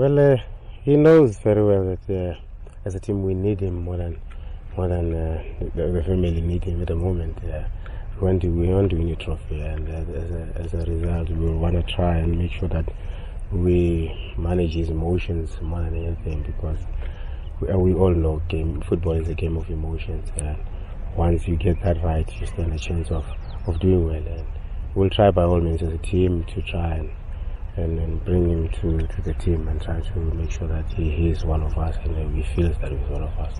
Well, uh, he knows very well that uh, as a team we need him more than more than uh, the, the family need him at the moment. Uh, we want to we want to win a trophy, and uh, as, a, as a result, we want to try and make sure that we manage his emotions more than anything because we, uh, we all know game football is a game of emotions. And once you get that right, you stand a chance of, of doing well. And we'll try by all means as a team to try and bring him to, to the team and try to make sure that he, he is one of us and that we feel that he's one of us.